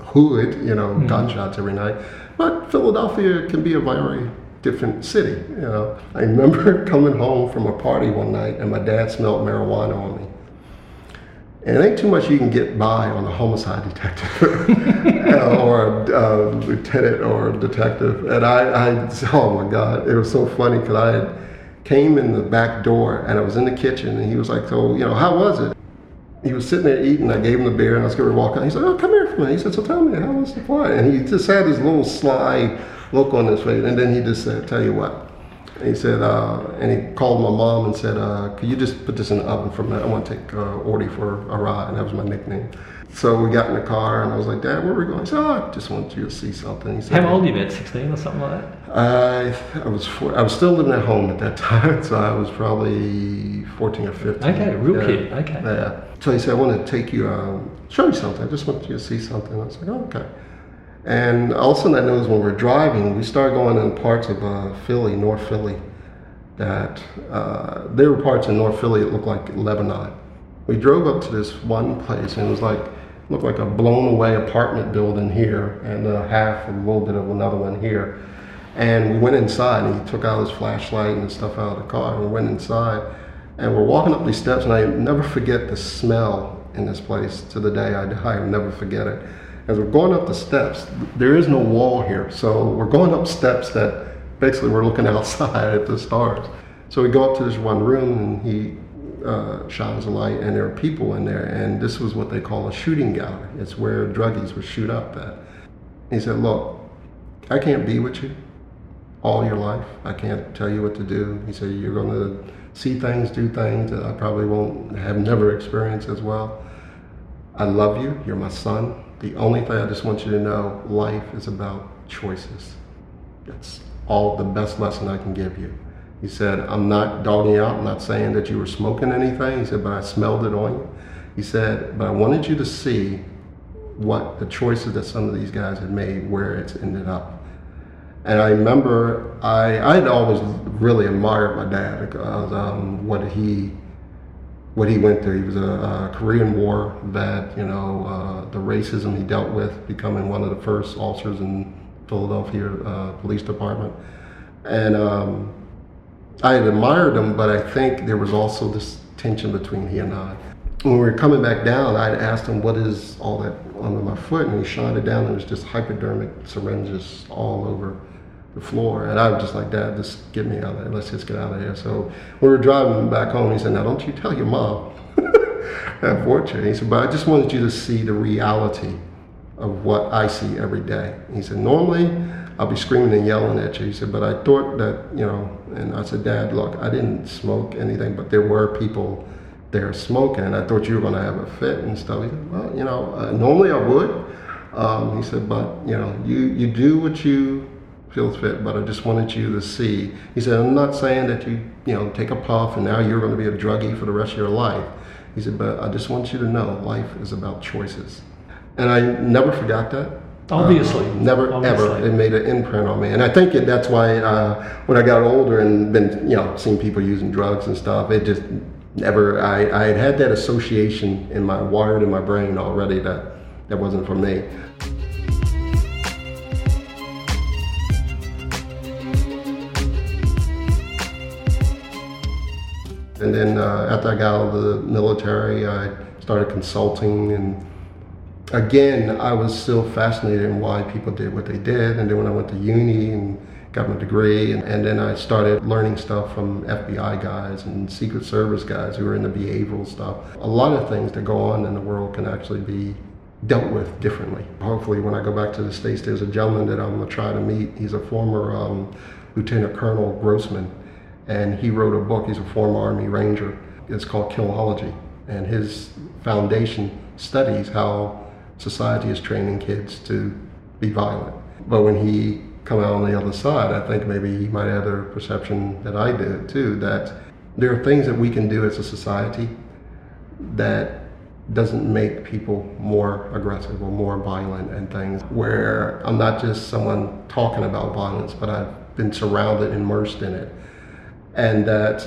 hood, you know, Mm-hmm. gunshots every night. But Philadelphia can be a very different city, you know. I remember coming home from a party one night and my dad smelled marijuana on me. And it ain't too much you can get by on a homicide detective or a uh, lieutenant or a detective. And I, I, oh my God, it was so funny because I had came in the back door and I was in the kitchen and he was like, so, you know, how was it? He was sitting there eating. I gave him the beer, and I was going to walk out. He said, "Oh, come here for me." He said, "So tell me, how was the flight?" And he just had this little sly look on his face, and then he just said, "Tell you what." And he said, uh, and he called my mom and said, uh, "Could you just put this in the oven for a minute? I want to take uh, Orty for a ride." And that was my nickname. So we got in the car, and I was like, "Dad, where are we going?" He said, "Oh, I just want you to see something." He said, How old are you? About 16 or something like that? I, I was four, I was still living at home at that time, so I was probably 14 or 15. Okay, real Yeah. kid, okay. Yeah. So he said, I want to take you, um, show you something. I just want you to see something. I was like, oh, okay. And all of a sudden I noticed when we are driving, we started going in parts of uh, Philly, North Philly, that uh, there were parts in North Philly that looked like Lebanon. We drove up to this one place, and it was like looked like a blown away apartment building here, and a half a little bit of another one here. And we went inside, and he took out his flashlight and stuff out of the car, and we went inside, and we're walking up these steps, and I never forget the smell in this place to the day I die. I'll never forget it. As we're going up the steps, there is no wall here, so we're going up steps that basically we're looking outside at the stars. So we go up to this one room, and he uh, shines a light, and there are people in there, and this was what they call a shooting gallery. It's where druggies would shoot up at. He said, "Look, I can't be with you all your life. I can't tell you what to do." He said, "You're going to see things, do things that I probably won't have never experienced as well. I love you. You're my son. The only thing I just want you to know, life is about choices. That's all the best lesson I can give you." He said, I'm not dogging you out. I'm not saying that you were smoking anything. He said, but I smelled it on you. He said, but I wanted you to see what the choices that some of these guys had made, where it's ended up. And I remember I I had always really admired my dad because um, what he what he went through. He was a, a Korean War vet. You know uh, the racism he dealt with, becoming one of the first officers in Philadelphia uh, Police Department, and um, I had admired him, but I think there was also this tension between he and I. When we were coming back down, I'd asked him, What is all that under my foot? And he shined it down, and it was just hypodermic syringes all over the floor. And I was just like, Dad, just get me out of there. Let's just get out of here. So we were driving back home. He said, Now, don't you tell your mom. Unfortunately, he said, But I just wanted you to see the reality of what I see every day. He said, Normally, I'll be screaming and yelling at you. He said, but I thought that, you know, and I said, Dad, look, I didn't smoke anything, but there were people there smoking, and I thought you were going to have a fit and stuff. He said, well, you know, uh, normally I would. Um, he said, but, you know, you, you do what you feel fit, but I just wanted you to see. He said, I'm not saying that you, you know, take a puff and now you're going to be a druggie for the rest of your life. He said, but I just want you to know life is about choices. And I never forgot that. Obviously, uh, never Obviously. ever. It made an imprint on me, and I think it, that's why uh, when I got older and been you know seeing people using drugs and stuff, it just never. I, I had had that association in my wired in my brain already that that wasn't for me. And then uh, after I got out of the military, I started consulting and again, I was still fascinated in why people did what they did. And then when I went to uni and got my degree, and, and then I started learning stuff from FBI guys and Secret Service guys who were in the behavioral stuff. A lot of things that go on in the world can actually be dealt with differently. Hopefully, when I go back to the States, there's a gentleman that I'm gonna try to meet. He's a former um, Lieutenant Colonel Grossman, and he wrote a book. He's a former Army Ranger. It's called Killology, and his foundation studies how society is training kids to be violent. But when he come out on the other side, I think maybe he might have the perception that I did too, that there are things that we can do as a society that doesn't make people more aggressive or more violent and things where I'm not just someone talking about violence, but I've been surrounded, immersed in it. And that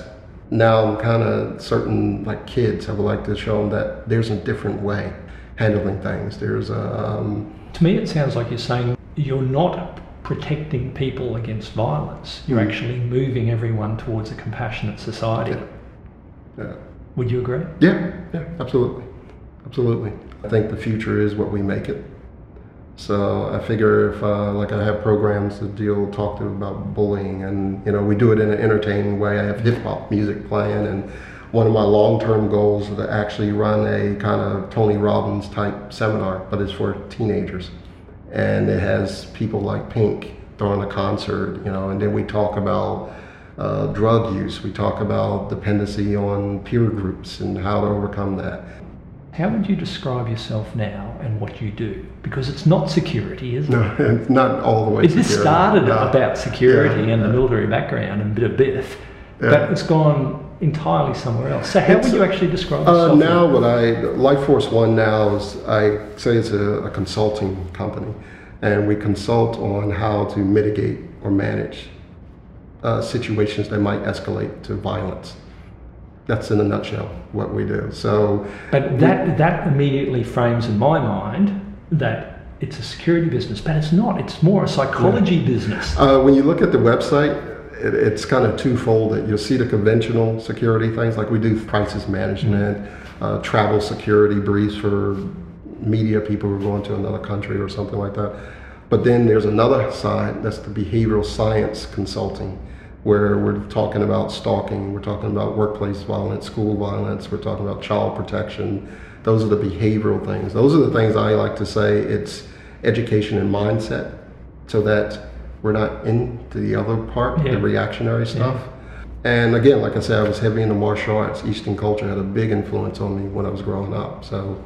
now I'm kind of certain like kids, I would like to show them that there's a different way handling things. There's a. Um, to me, it sounds like you're saying you're not protecting people against violence. You're mm. actually moving everyone towards a compassionate society. Yeah. yeah. Would you agree? Yeah. Yeah. Absolutely. Absolutely. I think the future is what we make it. So I figure if uh, like I have programs that deal talk to about bullying, and you know we do it in an entertaining way. I have hip hop music playing and one of my long-term goals is to actually run a kind of Tony Robbins type seminar, but it's for teenagers. And it has people like Pink throwing a concert, you know, and then we talk about uh, drug use. We talk about dependency on peer groups and how to overcome that. How would you describe yourself now and what you do? Because it's not security, is it? No, it's not all the way. It just started no. about security yeah, and yeah. the military background and a bit of Biff, yeah. but it's gone entirely somewhere else. So how it's, would you actually describe yourself? Uh, now, what I Life Force One now is I say it's a, a, consulting company, and we consult on how to mitigate or manage uh, situations that might escalate to violence. That's in a nutshell what we do. So, But that that immediately frames in my mind that it's a security business, but it's not. It's more a psychology business. uh, when you look at the website, it, it's kind of twofold. That you'll see the conventional security things like we do crisis management, uh, travel security briefs for media people who are going to another country or something like that. But then there's another side that's the behavioral science consulting, where we're talking about stalking, we're talking about workplace violence, school violence, we're talking about child protection. Those are the behavioral things. Those are the things I like to say it's education and mindset so that we're not into the other part, Yeah. the reactionary stuff. And again, like I said, I was heavy into martial arts. Eastern culture had a big influence on me when I was growing up. So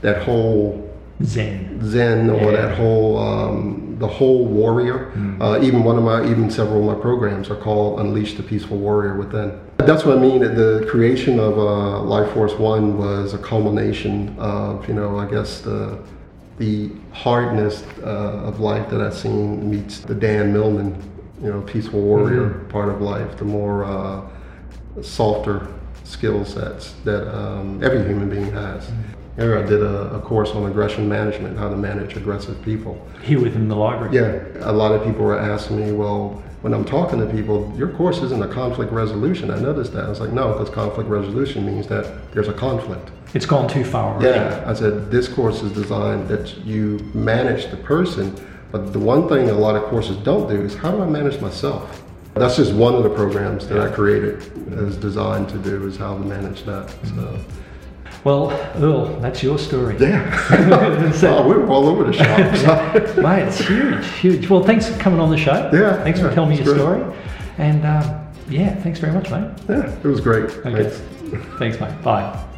that whole Zen. Zen or Yeah. that whole um, the whole warrior. Uh, even one of my even several of my programs are called Unleash the Peaceful Warrior Within. That's what I mean. The creation of uh, Life Force One was a culmination of you know I guess the the hardness uh, of life that I've seen meets the Dan Millman you know peaceful warrior part of life. The more uh, softer skill sets that um, every human being has. Here I did a, a course on aggression management, how to manage aggressive people. Here within the library. Yeah, a lot of people were asking me, well, when I'm talking to people, your course isn't a conflict resolution. I noticed that. I was like, no, because conflict resolution means that there's a conflict. It's gone too far already. Yeah, I said this course is designed that you manage the person, but the one thing a lot of courses don't do is how do I manage myself? That's just one of the programs that I created is designed to do is how to manage that. So Well, Earl, that's your story. yeah, So- oh, we were all over the shop. So. Mate, it's huge, huge. Well, thanks for coming on the show. Yeah, Thanks for telling me your great. story. And um, yeah, thanks very much, mate. yeah, it was great. Okay. Thanks. Thanks, mate. Bye.